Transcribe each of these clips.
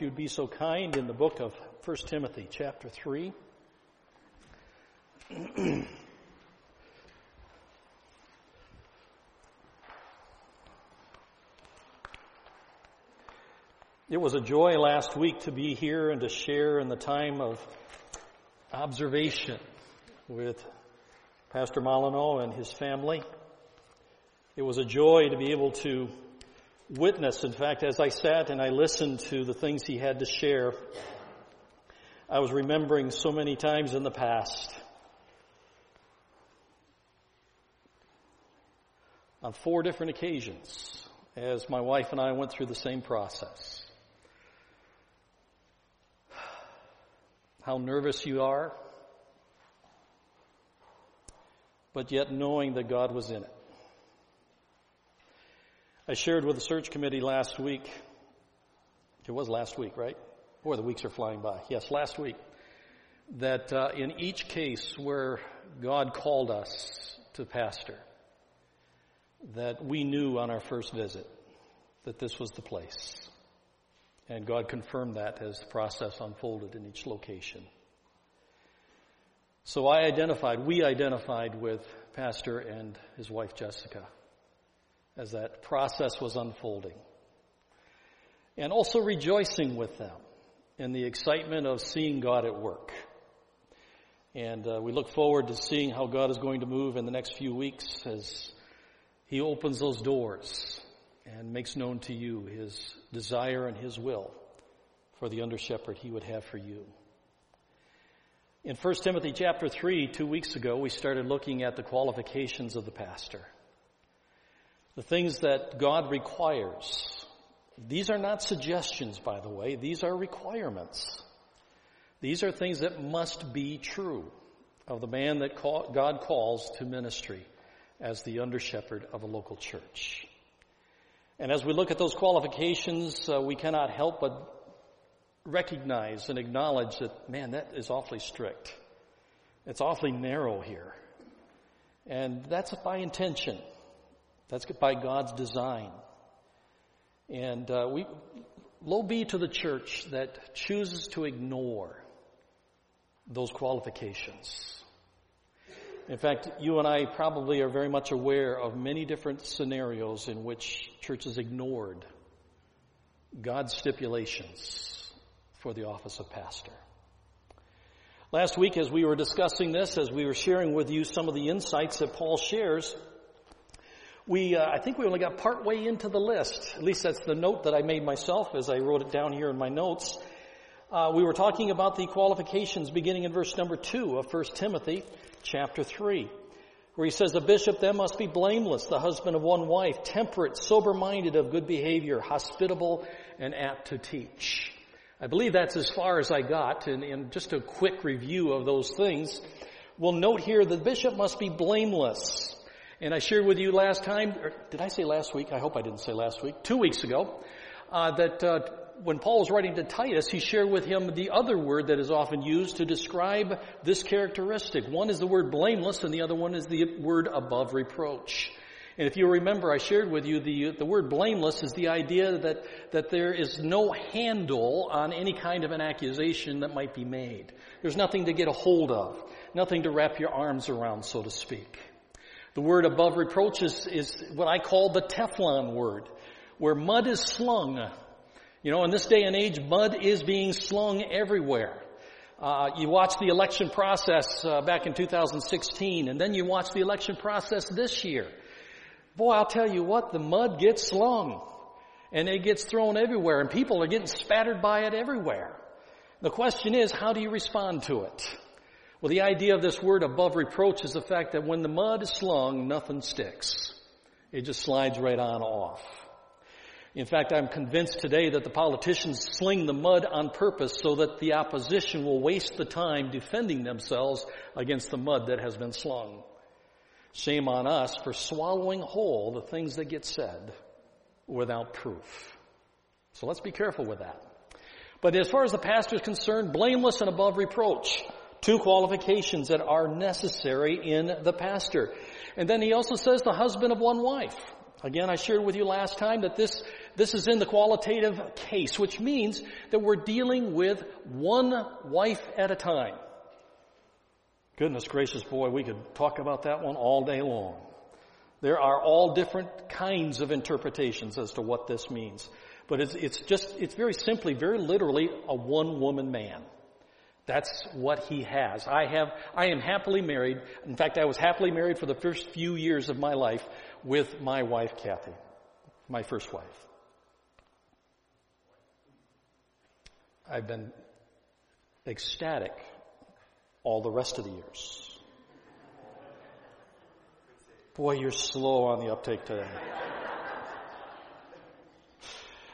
you'd be so kind, in the book of 1 Timothy, chapter 3. it was a joy last week to be here and to share in the time of observation with Pastor Molyneux and his family. It was a joy to be able to witness. In fact, as I sat and I listened to the things he had to share, I was remembering so many times in the past. On four different occasions, as my wife and I went through the same process. How nervous you are, but yet knowing that God was in it. I shared with the search committee last week. It was last week, right? Or the weeks are flying by. Yes, last week. That uh, in each case where God called us to pastor, that we knew on our first visit that this was the place. And God confirmed that as the process unfolded in each location. So I identified, we identified with Pastor and his wife Jessica as that process was unfolding. And also rejoicing with them in the excitement of seeing God at work. And uh, we look forward to seeing how God is going to move in the next few weeks as He opens those doors and makes known to you His desire and His will for the under shepherd He would have for you. In 1 Timothy chapter 3, two weeks ago, we started looking at the qualifications of the pastor. The things that God requires. These are not suggestions, by the way. These are requirements. These are things that must be true of the man that call, God calls to ministry as the under shepherd of a local church. And as we look at those qualifications, uh, we cannot help but recognize and acknowledge that, man, that is awfully strict. It's awfully narrow here. And that's by intention. That's by God's design. And uh, we, low be to the church that chooses to ignore those qualifications. In fact, you and I probably are very much aware of many different scenarios in which churches ignored God's stipulations for the office of pastor. Last week, as we were discussing this, as we were sharing with you some of the insights that Paul shares, we, uh, I think we only got part way into the list. At least that's the note that I made myself as I wrote it down here in my notes. Uh, we were talking about the qualifications beginning in verse number two of 1 Timothy chapter 3, where he says, A bishop then must be blameless, the husband of one wife, temperate, sober-minded, of good behavior, hospitable, and apt to teach. I believe that's as far as I got, and, and just a quick review of those things. We'll note here the bishop must be blameless. And I shared with you last time, did I say last week? I hope I didn't say last week. Two weeks ago, uh, that uh, when Paul was writing to Titus, he shared with him the other word that is often used to describe this characteristic. One is the word blameless, and the other one is the word above reproach. And if you remember, I shared with you the, the word blameless is the idea that, that there is no handle on any kind of an accusation that might be made. There's nothing to get a hold of, nothing to wrap your arms around, so to speak. The word above reproach is, is what I call the Teflon word, where mud is slung. You know, in this day and age, mud is being slung everywhere. Uh, you watch the election process uh, back in 2016, and then you watch the election process this year. Boy, I'll tell you what, the mud gets slung, and it gets thrown everywhere, and people are getting spattered by it everywhere. The question is, how do you respond to it? Well, the idea of this word above reproach is the fact that when the mud is slung, nothing sticks. It just slides right on off. In fact, I'm convinced today that the politicians sling the mud on purpose so that the opposition will waste the time defending themselves against the mud that has been slung. Shame on us for swallowing whole the things that get said without proof. So let's be careful with that. But as far as the pastor is concerned, blameless and above reproach two qualifications that are necessary in the pastor. And then he also says the husband of one wife. Again, I shared with you last time that this, This is in the qualitative case, which means that we're dealing with one wife at a time. Goodness gracious, boy, we could talk about that one all day long. There are all different kinds of interpretations as to what this means. But it's, it's just, it's very simply, very literally a one woman man. That's what he has. I have, I am happily married. In fact, I was happily married for the first few years of my life with my wife, Kathy, my first wife. I've been ecstatic all the rest of the years. Boy, you're slow on the uptake today.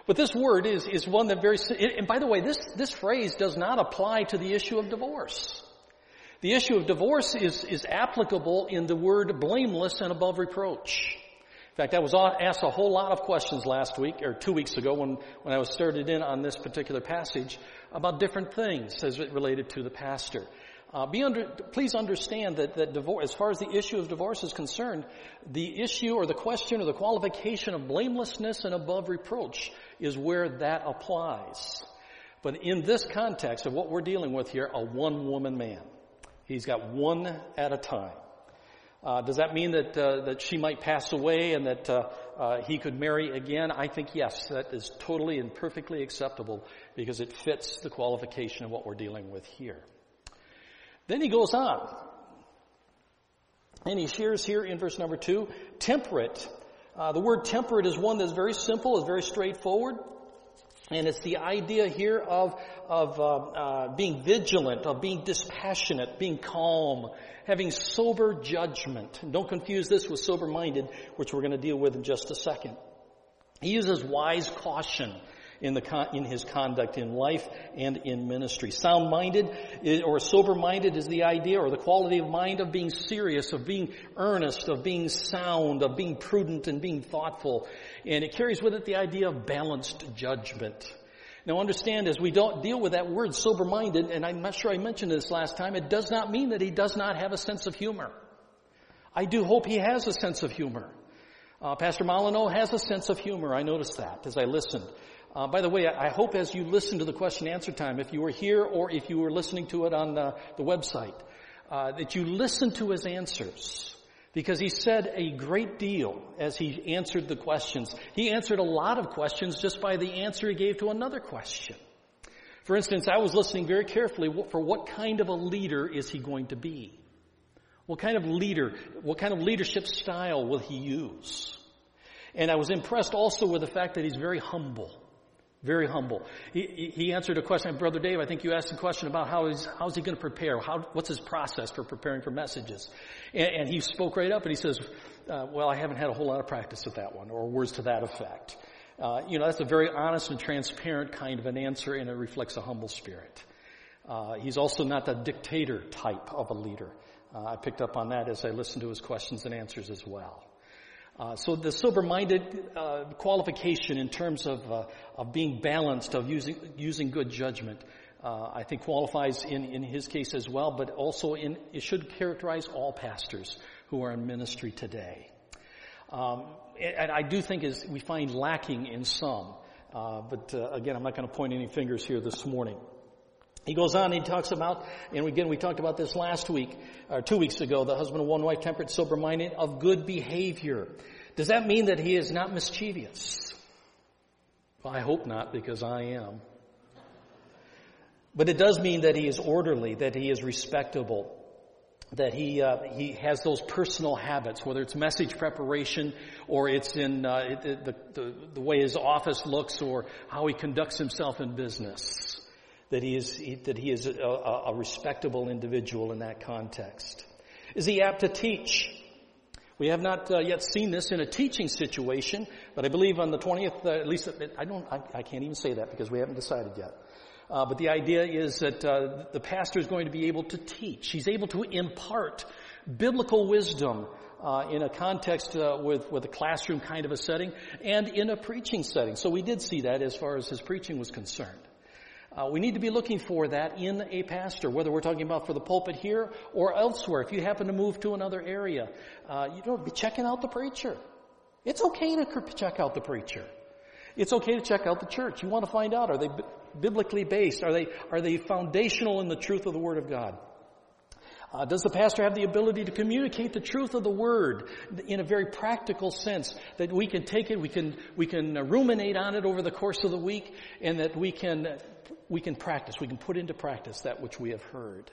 But this word is, is one that very, and by the way, this, this phrase does not apply to the issue of divorce. The issue of divorce is, is applicable in the word blameless and above reproach. In fact, I was asked a whole lot of questions last week, or two weeks ago when, when I was started in on this particular passage about different things as it related to the pastor. Uh, be under, please understand that, that divorce, as far as the issue of divorce is concerned, the issue or the question or the qualification of blamelessness and above reproach is where that applies. But in this context of what we're dealing with here, a one woman man. He's got one at a time. Uh, does that mean that uh, that she might pass away and that uh, uh, he could marry again? I think yes, that is totally and perfectly acceptable because it fits the qualification of what we're dealing with here. Then he goes on. And he shares here in verse number two, temperate. Uh, the word temperate is one that's very simple, is very straightforward. And it's the idea here of, of uh, uh, being vigilant, of being dispassionate, being calm, having sober judgment. And don't confuse this with sober-minded, which we're going to deal with in just a second. He uses wise caution in, the, in his conduct in life and in ministry. Sound-minded or sober-minded is the idea or the quality of mind of being serious, of being earnest, of being sound, of being prudent and being thoughtful. And it carries with it the idea of balanced judgment. Now understand as we don't deal with that word sober-minded, and I'm not sure I mentioned this last time, it does not mean that he does not have a sense of humor. I do hope he has a sense of humor. Uh, Pastor Molyneux has a sense of humor. I noticed that as I listened. Uh, by the way, I hope as you listen to the question answer time, if you were here or if you were listening to it on the, the website, uh, that you listen to his answers. Because he said a great deal as he answered the questions. He answered a lot of questions just by the answer he gave to another question. For instance, I was listening very carefully for what kind of a leader is he going to be? What kind of leader, what kind of leadership style will he use? And I was impressed also with the fact that he's very humble. Very humble. He, he answered a question, Brother Dave, I think you asked a question about how is, how's he going to prepare? How, what's his process for preparing for messages? And, and he spoke right up and he says, uh, well, I haven't had a whole lot of practice with that one, or words to that effect. Uh, you know, that's a very honest and transparent kind of an answer and it reflects a humble spirit. Uh, he's also not the dictator type of a leader. Uh, I picked up on that as I listened to his questions and answers as well. Uh, so the sober-minded uh, qualification in terms of uh, of being balanced, of using using good judgment, uh, I think qualifies in in his case as well. But also in it should characterize all pastors who are in ministry today. Um, and I do think is we find lacking in some. Uh, but uh, again, I'm not going to point any fingers here this morning. He goes on, he talks about, and again, we talked about this last week, or two weeks ago, the husband of one wife, temperate, sober-minded, of good behavior. Does that mean that he is not mischievous? Well, I hope not, because I am. But it does mean that he is orderly, that he is respectable, that he uh, he has those personal habits, whether it's message preparation or it's in uh, the, the the way his office looks or how he conducts himself in business that he is, that he is a, a, respectable individual in that context. Is he apt to teach? We have not uh, yet seen this in a teaching situation, but I believe on the 20th, uh, at least, I don't, I, I, can't even say that because we haven't decided yet. Uh, but the idea is that uh, the pastor is going to be able to teach. He's able to impart biblical wisdom uh, in a context uh, with with a classroom kind of a setting and in a preaching setting. So we did see that as far as his preaching was concerned. Uh, we need to be looking for that in a pastor, whether we're talking about for the pulpit here or elsewhere. If you happen to move to another area, uh, you don't be checking out the preacher. It's okay to check out the preacher. It's okay to check out the church. You want to find out, are they biblically based? Are they, are they foundational in the truth of the Word of God? Uh, does the pastor have the ability to communicate the truth of the word in a very practical sense that we can take it, we can we can ruminate on it over the course of the week, and that we can we can practice, we can put into practice that which we have heard.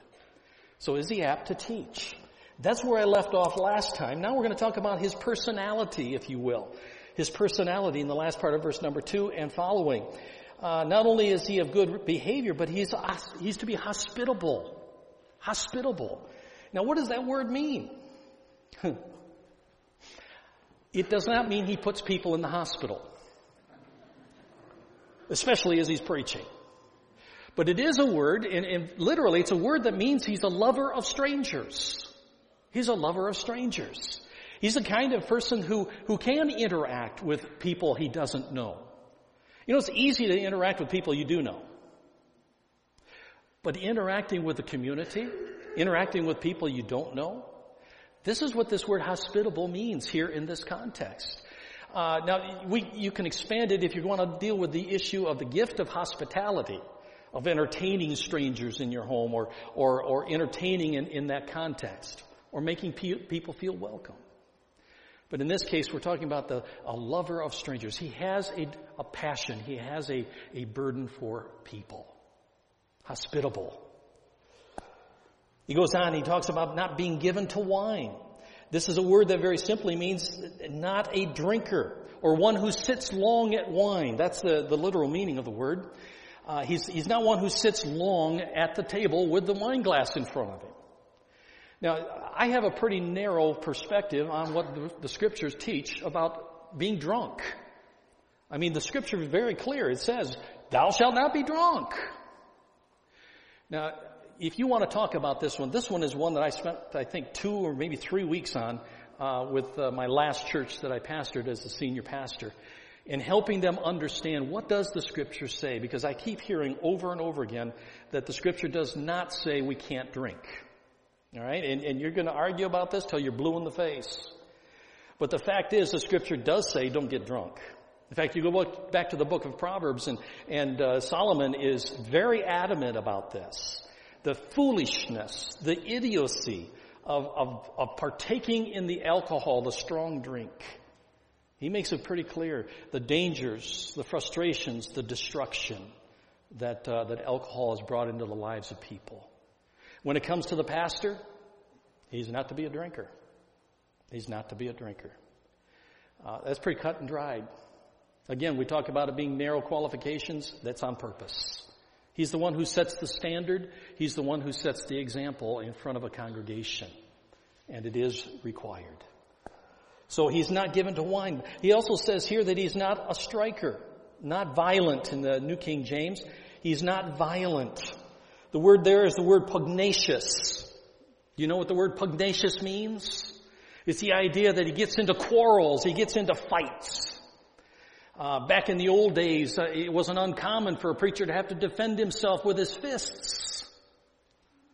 So is he apt to teach? That's where I left off last time. Now we're going to talk about his personality, if you will. His personality in the last part of verse number two and following. Uh, not only is he of good behavior, but he's, he's to be hospitable. Hospitable. Now what does that word mean? it does not mean he puts people in the hospital. Especially as he's preaching. But it is a word, and, and literally it's a word that means he's a lover of strangers. He's a lover of strangers. He's the kind of person who, who can interact with people he doesn't know. You know, it's easy to interact with people you do know. But interacting with the community, interacting with people you don't know, this is what this word hospitable means here in this context. Uh, now, we, you can expand it if you want to deal with the issue of the gift of hospitality, of entertaining strangers in your home or, or, or entertaining in, in that context or making pe- people feel welcome. But in this case, we're talking about the, a lover of strangers. He has a, a passion. He has a, a burden for people. Hospitable. He goes on, he talks about not being given to wine. This is a word that very simply means not a drinker or one who sits long at wine. That's the, the literal meaning of the word. Uh, he's, he's not one who sits long at the table with the wine glass in front of him. Now, I have a pretty narrow perspective on what the, the scriptures teach about being drunk. I mean, the scripture is very clear. It says, thou shalt not be drunk. Now, if you want to talk about this one, this one is one that I spent, I think, two or maybe three weeks on uh, with uh, my last church that I pastored as a senior pastor, in helping them understand what does the Scripture say, because I keep hearing over and over again that the Scripture does not say we can't drink. All right? And, and you're going to argue about this till you're blue in the face. But the fact is, the scripture does say don't get drunk. In fact, you go back to the book of Proverbs and, and uh, Solomon is very adamant about this. The foolishness, the idiocy of, of, of partaking in the alcohol, the strong drink. He makes it pretty clear the dangers, the frustrations, the destruction that, uh, that alcohol has brought into the lives of people. When it comes to the pastor, he's not to be a drinker. He's not to be a drinker. Uh, that's pretty cut and dried. Again, we talk about it being narrow qualifications. That's on purpose. He's the one who sets the standard. He's the one who sets the example in front of a congregation. And it is required. So he's not given to wine. He also says here that he's not a striker, not violent in the New King James. He's not violent. The word there is the word pugnacious. You know what the word pugnacious means? It's the idea that he gets into quarrels, he gets into fights. Uh, back in the old days, uh, it wasn't uncommon for a preacher to have to defend himself with his fists.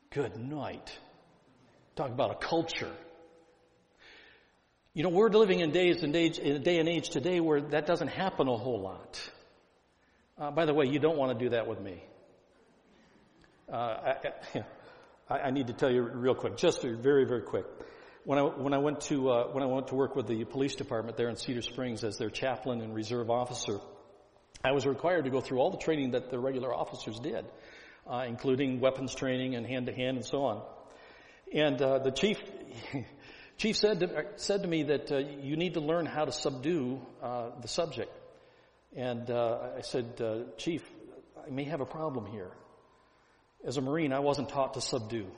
Good night. Talk about a culture. You know, we're living in days and age, in a day and age today where that doesn't happen a whole lot. Uh, by the way, you don't want to do that with me. Uh, I, I, need to tell you real quick, just very, very quick. When I, when I went to, uh, when I went to work with the police department there in Cedar Springs as their chaplain and reserve officer, I was required to go through all the training that the regular officers did, uh, including weapons training and hand to hand and so on. And uh, the chief, chief said to, said to me that uh, you need to learn how to subdue uh, the subject. And uh, I said, uh, Chief, I may have a problem here. As a Marine, I wasn't taught to subdue.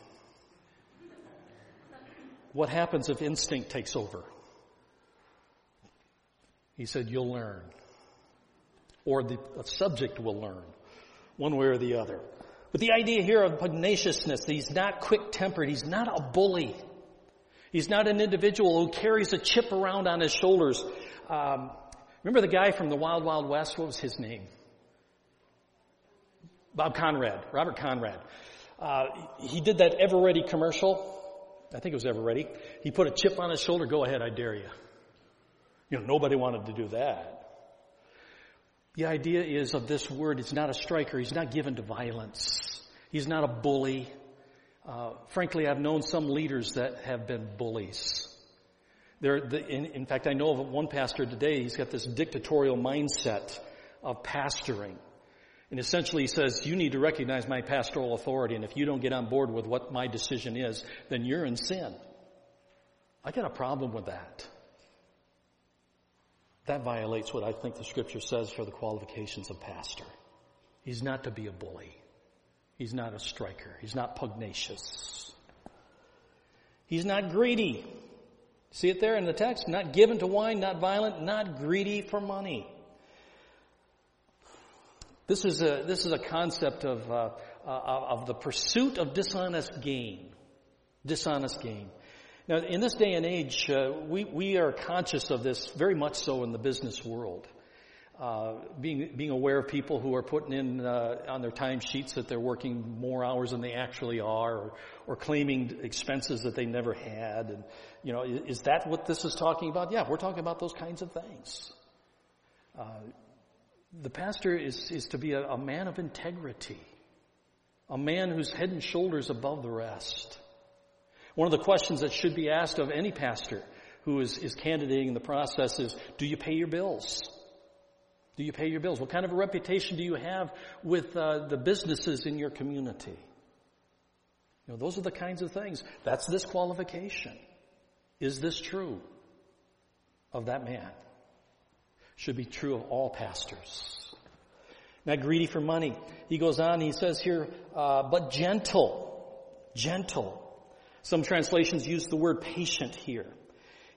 What happens if instinct takes over? He said, You'll learn. Or the, subject will learn, one way or the other. But the idea here of pugnaciousness, that he's not quick tempered, he's not a bully. He's not an individual who carries a chip around on his shoulders. Um, remember the guy from the Wild Wild West? What was his name? Bob Conrad, Robert Conrad. Uh, he did that Eveready commercial. I think it was Eveready. He put a chip on his shoulder. Go ahead, I dare you. You know, nobody wanted to do that. The idea is of this word, it's not a striker. He's not given to violence. He's not a bully. Uh, frankly, I've known some leaders that have been bullies. The, in, in fact, I know of one pastor today, he's got this dictatorial mindset of pastoring. And essentially he says, you need to recognize my pastoral authority, and if you don't get on board with what my decision is, then you're in sin. I got a problem with that. That violates what I think the scripture says for the qualifications of pastor. He's not to be a bully. He's not a striker. He's not pugnacious. He's not greedy. See it there in the text? Not given to wine, not violent, not greedy for money. This is a, this is a concept of, uh, uh, of the pursuit of dishonest gain. Dishonest gain. Now, in this day and age, uh, we, we are conscious of this very much so in the business world. Uh, being, being aware of people who are putting in uh, on their timesheets that they're working more hours than they actually are, or, or claiming expenses that they never had. And, you know, is, is that what this is talking about? Yeah, we're talking about those kinds of things. Uh, the pastor is, is to be a, a man of integrity, a man who's head and shoulders above the rest. One of the questions that should be asked of any pastor who is, is candidating in the process is, do you pay your bills? Do you pay your bills? What kind of a reputation do you have with uh, the businesses in your community? You know, those are the kinds of things. That's this qualification. Is this true of that man? Should be true of all pastors. Not greedy for money. He goes on, he says here, uh, but gentle. Gentle. Some translations use the word patient here.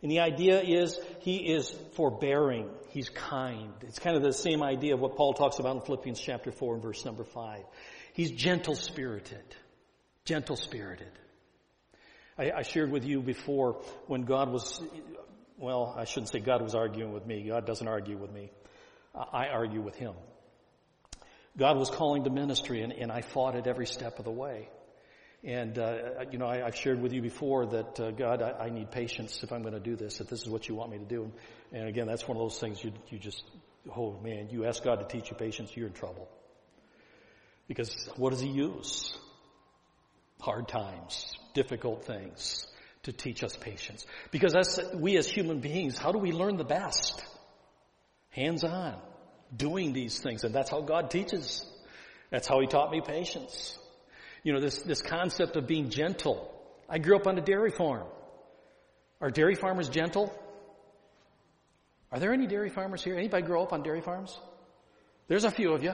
And the idea is he is forbearing. He's kind. It's kind of the same idea of what Paul talks about in Philippians chapter 4 and verse number 5. He's gentle spirited. Gentle spirited. I, I shared with you before when God was, well, I shouldn't say God was arguing with me. God doesn't argue with me. I argue with Him. God was calling to ministry and, and I fought it every step of the way. And, uh, you know, I, have shared with you before that, uh, God, I, I, need patience if I'm going to do this, if this is what you want me to do. And again, that's one of those things you, you just, oh man, you ask God to teach you patience, you're in trouble. Because what does He use? Hard times, difficult things to teach us patience. Because as, we as human beings, how do we learn the best? Hands on, doing these things. And that's how God teaches. That's how He taught me patience. You know, this, this concept of being gentle. I grew up on a dairy farm. Are dairy farmers gentle? Are there any dairy farmers here? Anybody grow up on dairy farms? There's a few of you.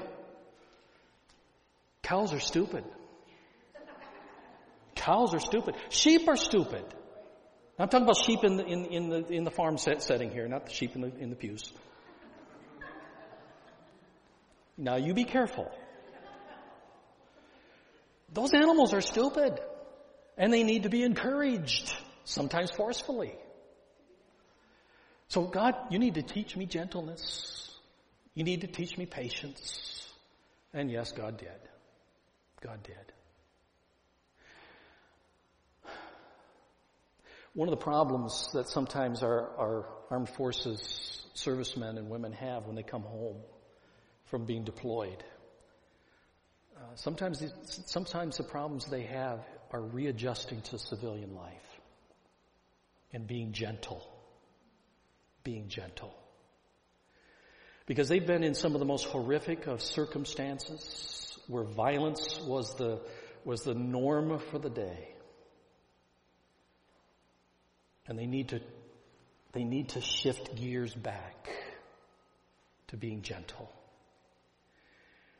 Cows are stupid. Cows are stupid. Sheep are stupid. I'm talking about sheep in the, in, in the, in the farm set setting here, not the sheep in the, in the pews. Now you be careful. Those animals are stupid and they need to be encouraged, sometimes forcefully. So God, you need to teach me gentleness. You need to teach me patience. And yes, God did. God did. One of the problems that sometimes our, our armed forces servicemen and women have when they come home from being deployed uh, sometimes, sometimes the problems they have are readjusting to civilian life and being gentle. Being gentle. Because they've been in some of the most horrific of circumstances where violence was the, was the norm for the day. And they need to, they need to shift gears back to being gentle.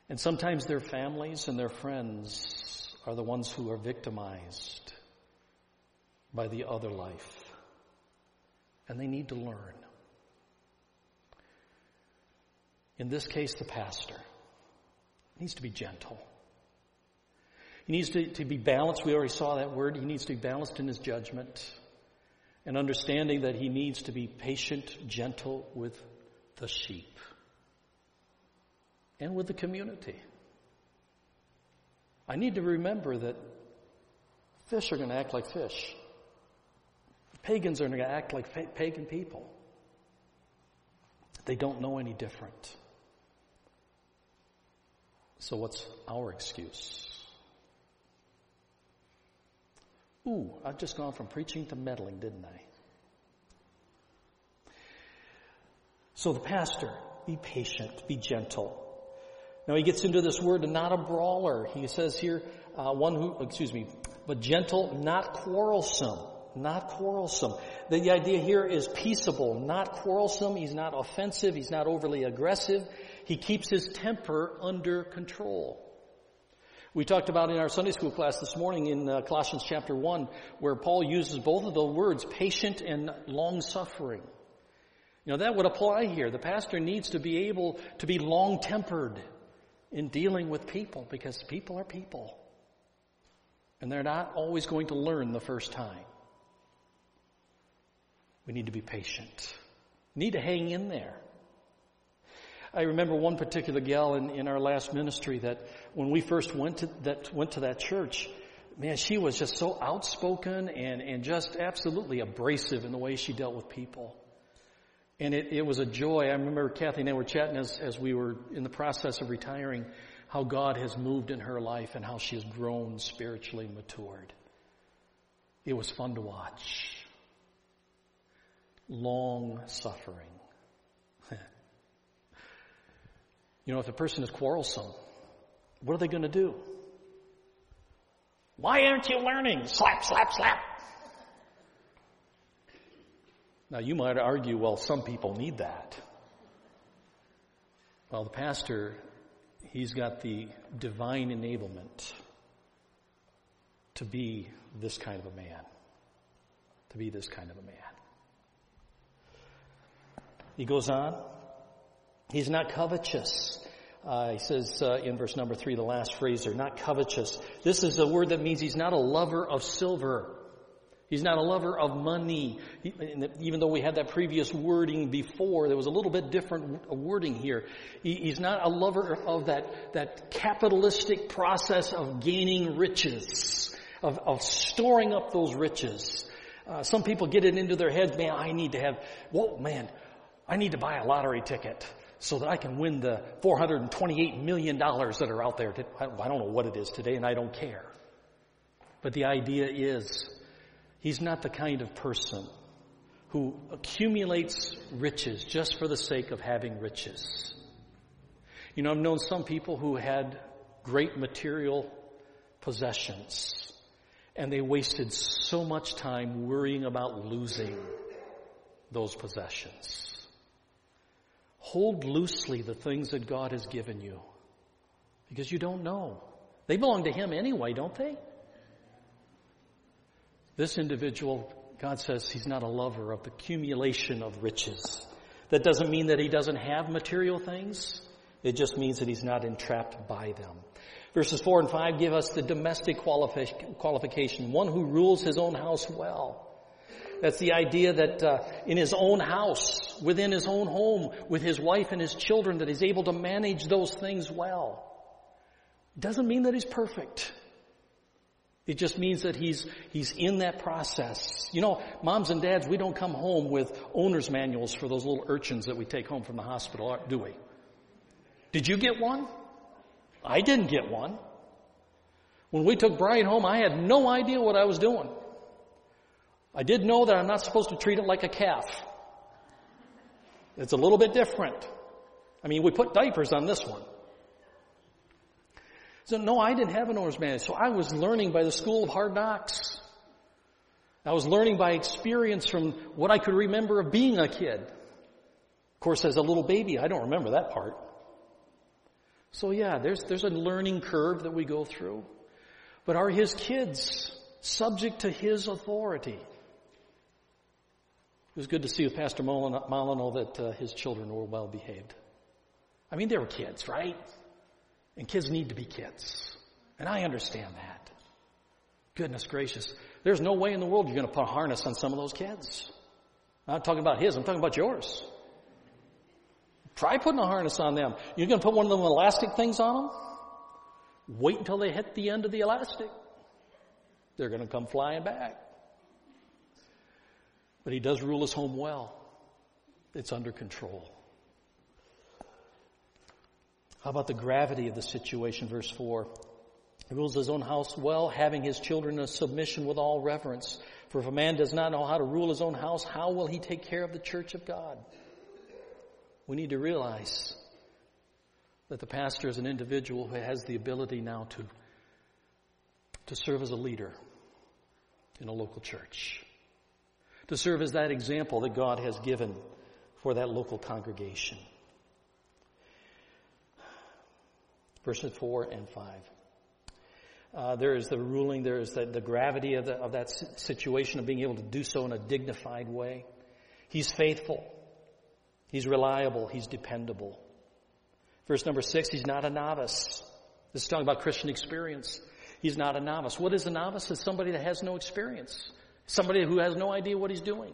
And sometimes their families and their friends are the ones who are victimized by the other life. And they need to learn. In this case, the pastor needs to be gentle. He needs to, to be balanced. We already saw that word. He needs to be balanced in his judgment and understanding that he needs to be patient, gentle with the sheep and with the community. I need to remember that fish are going to act like fish. Pagans are going to act like pagan people. They don't know any different. So, what's our excuse? Ooh, I've just gone from preaching to meddling, didn't I? So, the pastor, be patient, be gentle. Now, he gets into this word, not a brawler. He says here, uh, one who, excuse me, but gentle, not quarrelsome. Not quarrelsome. The, the idea here is peaceable, not quarrelsome. He's not offensive. He's not overly aggressive. He keeps his temper under control. We talked about in our Sunday school class this morning in uh, Colossians chapter 1 where Paul uses both of the words, patient and long suffering. You know, that would apply here. The pastor needs to be able to be long tempered in dealing with people because people are people. And they're not always going to learn the first time. We need to be patient. need to hang in there. I remember one particular gal in, in our last ministry that when we first went to that went to that church, man, she was just so outspoken and, and just absolutely abrasive in the way she dealt with people. And it, it was a joy. I remember Kathy and I were chatting as, as we were in the process of retiring how God has moved in her life and how she has grown spiritually matured. It was fun to watch. Long suffering. You know, if a person is quarrelsome, what are they going to do? Why aren't you learning? Slap, slap, slap. Now you might argue, well, some people need that. Well, the pastor He's got the divine enablement to be this kind of a man. To be this kind of a man. He goes on. He's not covetous. Uh, he says uh, in verse number three, the last phrase there, not covetous. This is a word that means he's not a lover of silver. He's not a lover of money. He, even though we had that previous wording before, there was a little bit different wording here. He, he's not a lover of that, that capitalistic process of gaining riches, of, of storing up those riches. Uh, some people get it into their heads, man, I need to have, whoa, man, I need to buy a lottery ticket so that I can win the $428 million that are out there. I don't know what it is today and I don't care. But the idea is He's not the kind of person who accumulates riches just for the sake of having riches. You know, I've known some people who had great material possessions and they wasted so much time worrying about losing those possessions. Hold loosely the things that God has given you because you don't know. They belong to Him anyway, don't they? This individual, God says he's not a lover of the accumulation of riches. That doesn't mean that he doesn't have material things. It just means that he's not entrapped by them. Verses 4 and 5 give us the domestic qualification, one who rules his own house well. That's the idea that uh, in his own house, within his own home, with his wife and his children, that he's able to manage those things well. Doesn't mean that he's perfect. It just means that he's, he's in that process. You know, moms and dads, we don't come home with owner's manuals for those little urchins that we take home from the hospital, do we? Did you get one? I didn't get one. When we took Brian home, I had no idea what I was doing. I did know that I'm not supposed to treat it like a calf. It's a little bit different. I mean, we put diapers on this one. So no, I didn't have an owner's manual. So I was learning by the school of hard knocks. I was learning by experience from what I could remember of being a kid. Of course, as a little baby, I don't remember that part. So yeah, there's, there's a learning curve that we go through. But are his kids subject to his authority? It was good to see with Pastor Molyneux that uh, his children were well behaved. I mean, they were kids, right? And kids need to be kids. And I understand that. Goodness gracious. There's no way in the world you're going to put a harness on some of those kids. I'm not talking about his, I'm talking about yours. Try putting a harness on them. You're going to put one of them elastic things on them? Wait until they hit the end of the elastic. They're going to come flying back. But he does rule his home well. It's under control. How about the gravity of the situation? Verse 4. He rules his own house well, having his children in submission with all reverence. For if a man does not know how to rule his own house, how will he take care of the church of God? We need to realize that the pastor is an individual who has the ability now to, to serve as a leader in a local church, to serve as that example that God has given for that local congregation. Verses 4 and 5. Uh, there is the ruling, there is the, the gravity of, the, of that situation of being able to do so in a dignified way. He's faithful. He's reliable. He's dependable. Verse number six, he's not a novice. This is talking about Christian experience. He's not a novice. What is a novice? It's somebody that has no experience. Somebody who has no idea what he's doing.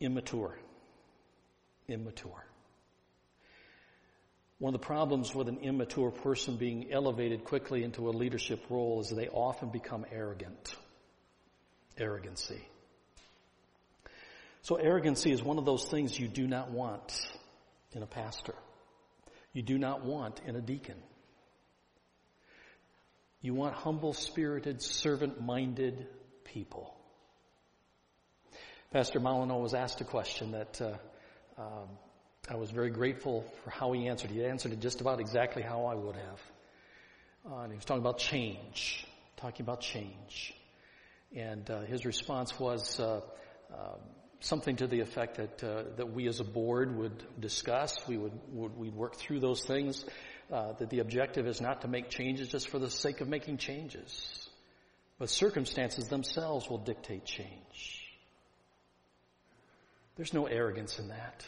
Immature. Immature. One of the problems with an immature person being elevated quickly into a leadership role is they often become arrogant. Arrogancy. So arrogancy is one of those things you do not want in a pastor. You do not want in a deacon. You want humble spirited, servant minded people. Pastor Molyneux was asked a question that uh, um, I was very grateful for how he answered. He answered it just about exactly how I would have. Uh, and he was talking about change, talking about change. And uh, his response was uh, um, something to the effect that uh, that we as a board would discuss. We would, would we'd work through those things. Uh, that the objective is not to make changes just for the sake of making changes, but circumstances themselves will dictate change. There's no arrogance in that.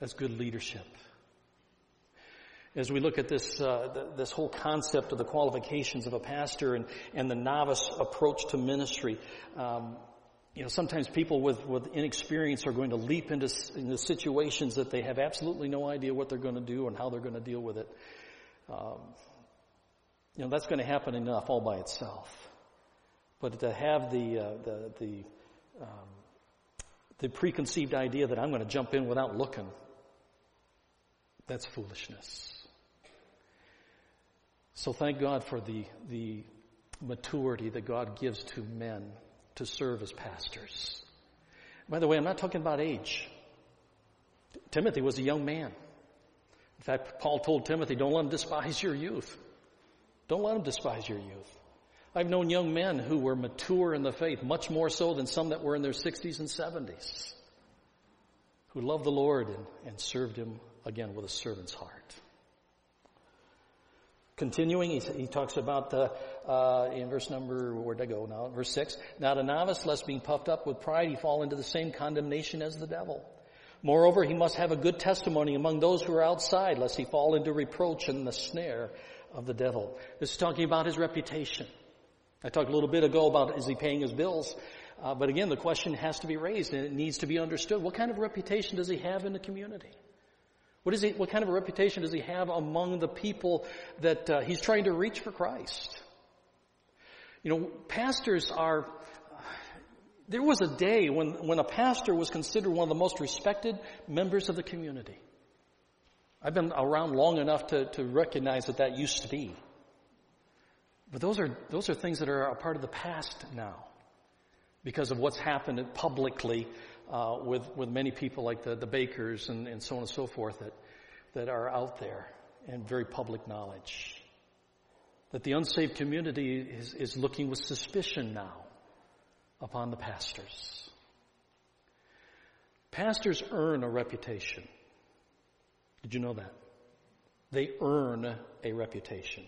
That's good leadership. As we look at this, uh, this whole concept of the qualifications of a pastor and, and the novice approach to ministry, um, you know, sometimes people with, with inexperience are going to leap into, into situations that they have absolutely no idea what they're going to do and how they're going to deal with it. Um, you know, that's going to happen enough all by itself. But to have the, uh, the, the, um, the preconceived idea that I'm going to jump in without looking that's foolishness. So thank God for the, the maturity that God gives to men to serve as pastors. By the way, I'm not talking about age. Timothy was a young man. In fact, Paul told Timothy, don't let him despise your youth. Don't let him despise your youth. I've known young men who were mature in the faith, much more so than some that were in their 60s and 70s, who loved the Lord and, and served him again with a servant's heart. Continuing, he, he talks about the, uh, in verse number, where'd I go now? Verse 6. Not a novice, lest being puffed up with pride, he fall into the same condemnation as the devil. Moreover, he must have a good testimony among those who are outside, lest he fall into reproach and the snare of the devil. This is talking about his reputation. I talked a little bit ago about is he paying his bills? Uh, but again, the question has to be raised and it needs to be understood. What kind of reputation does he have in the community? What, is he, what kind of a reputation does he have among the people that uh, he's trying to reach for Christ? You know, pastors are, there was a day when, when a pastor was considered one of the most respected members of the community. I've been around long enough to, to recognize that that used to be. But those are, those are things that are a part of the past now because of what's happened publicly uh, with, with many people like the, the Bakkers and, and so on and so forth that, that are out there and very public knowledge. That the unsaved community is, is looking with suspicion now upon the pastors. Pastors earn a reputation. Did you know that? They earn a reputation.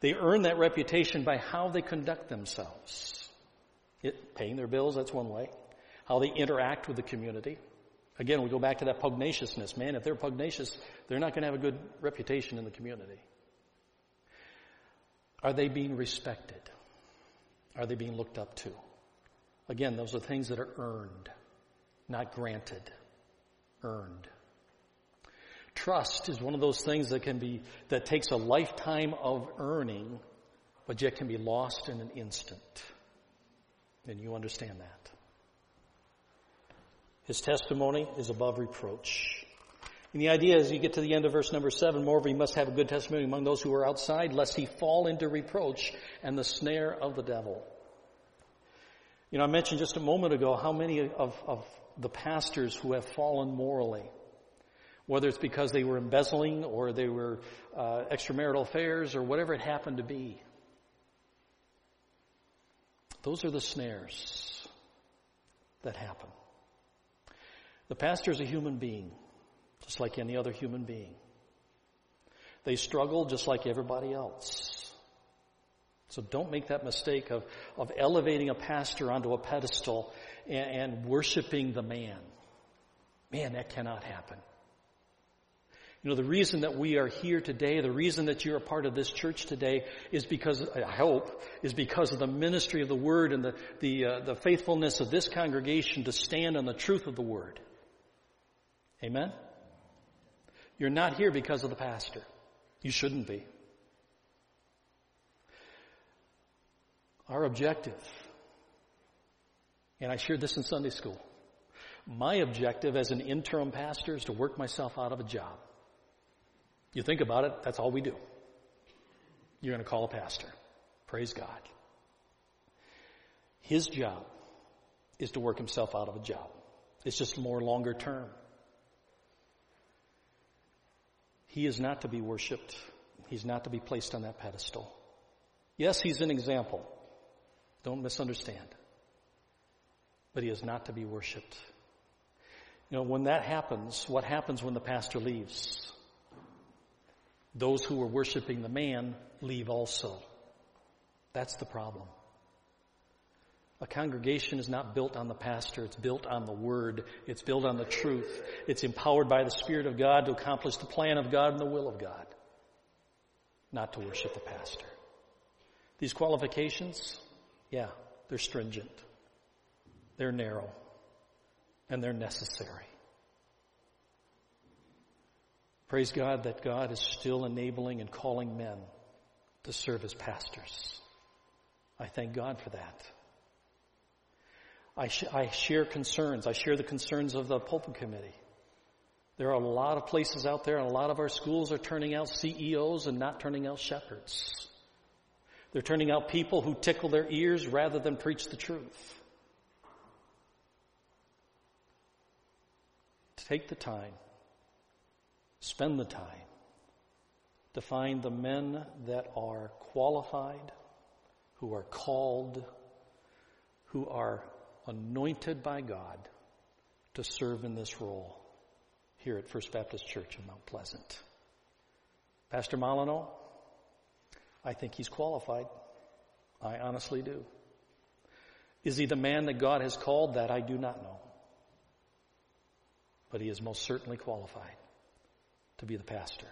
They earn that reputation by how they conduct themselves. It, paying their bills, that's one way how they interact with the community. Again, we go back to that pugnaciousness. Man, if they're pugnacious, they're not going to have a good reputation in the community. Are they being respected? Are they being looked up to? Again, those are things that are earned, not granted. Earned. Trust is one of those things that can be, that takes a lifetime of earning, but yet can be lost in an instant. And you understand that. His testimony is above reproach. And the idea is you get to the end of verse number seven, moreover, he must have a good testimony among those who are outside, lest he fall into reproach and the snare of the devil. You know, I mentioned just a moment ago how many of, of the pastors who have fallen morally, whether it's because they were embezzling or they were uh, extramarital affairs or whatever it happened to be. Those are the snares that happen. The pastor is a human being, just like any other human being. They struggle just like everybody else. So don't make that mistake of, of elevating a pastor onto a pedestal and, and worshiping the man. Man, that cannot happen. You know, the reason that we are here today, the reason that you're a part of this church today is because, I hope, is because of the ministry of the Word and the, the, uh, the faithfulness of this congregation to stand on the truth of the Word. Amen? You're not here because of the pastor. You shouldn't be. Our objective, and I shared this in Sunday school, my objective as an interim pastor is to work myself out of a job. You think about it, that's all we do. You're going to call a pastor. Praise God. His job is to work himself out of a job. It's just more longer term. He is not to be worshiped. He's not to be placed on that pedestal. Yes, he's an example. Don't misunderstand. But he is not to be worshiped. You know, when that happens, what happens when the pastor leaves? Those who are worshiping the man leave also. That's the problem. A congregation is not built on the pastor, it's built on the Word, it's built on the truth. It's empowered by the Spirit of God to accomplish the plan of God and the will of God, not to worship the pastor. These qualifications, yeah, they're stringent. They're narrow. And they're necessary. Praise God that God is still enabling and calling men to serve as pastors. I thank God for that. I, sh- I share concerns. I share the concerns of the pulpit committee. There are a lot of places out there and a lot of our schools are turning out CEOs and not turning out shepherds. They're turning out people who tickle their ears rather than preach the truth. Take the time, spend the time to find the men that are qualified, who are called, who are anointed by God to serve in this role here at First Baptist Church in Mount Pleasant. Pastor Molyneux, I think he's qualified. I honestly do. Is he the man that God has called? That I do not know. But he is most certainly qualified to be the pastor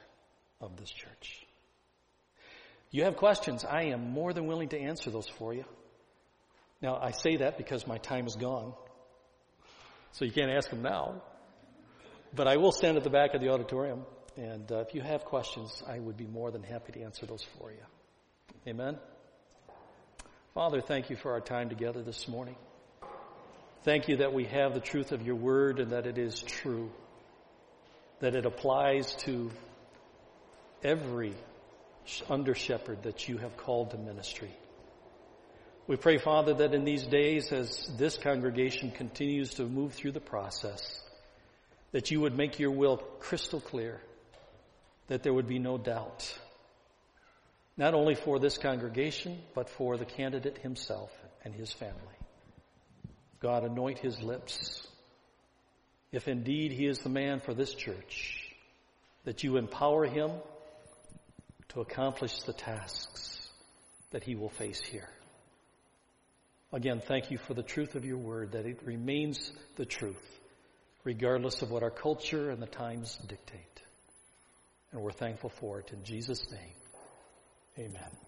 of this church. You have questions. I am more than willing to answer those for you. Now, I say that because my time is gone. So you can't ask them now. But I will stand at the back of the auditorium. And uh, if you have questions, I would be more than happy to answer those for you. Amen. Father, thank you for our time together this morning. Thank you that we have the truth of your word and that it is true, that it applies to every under shepherd that you have called to ministry. We pray, Father, that in these days, as this congregation continues to move through the process, that you would make your will crystal clear, that there would be no doubt not only for this congregation, but for the candidate himself and his family. God, anoint his lips. If indeed he is the man for this church, that you empower him to accomplish the tasks that he will face here. Again, thank you for the truth of your word, that it remains the truth, regardless of what our culture and the times dictate. And we're thankful for it in Jesus' name. Amen.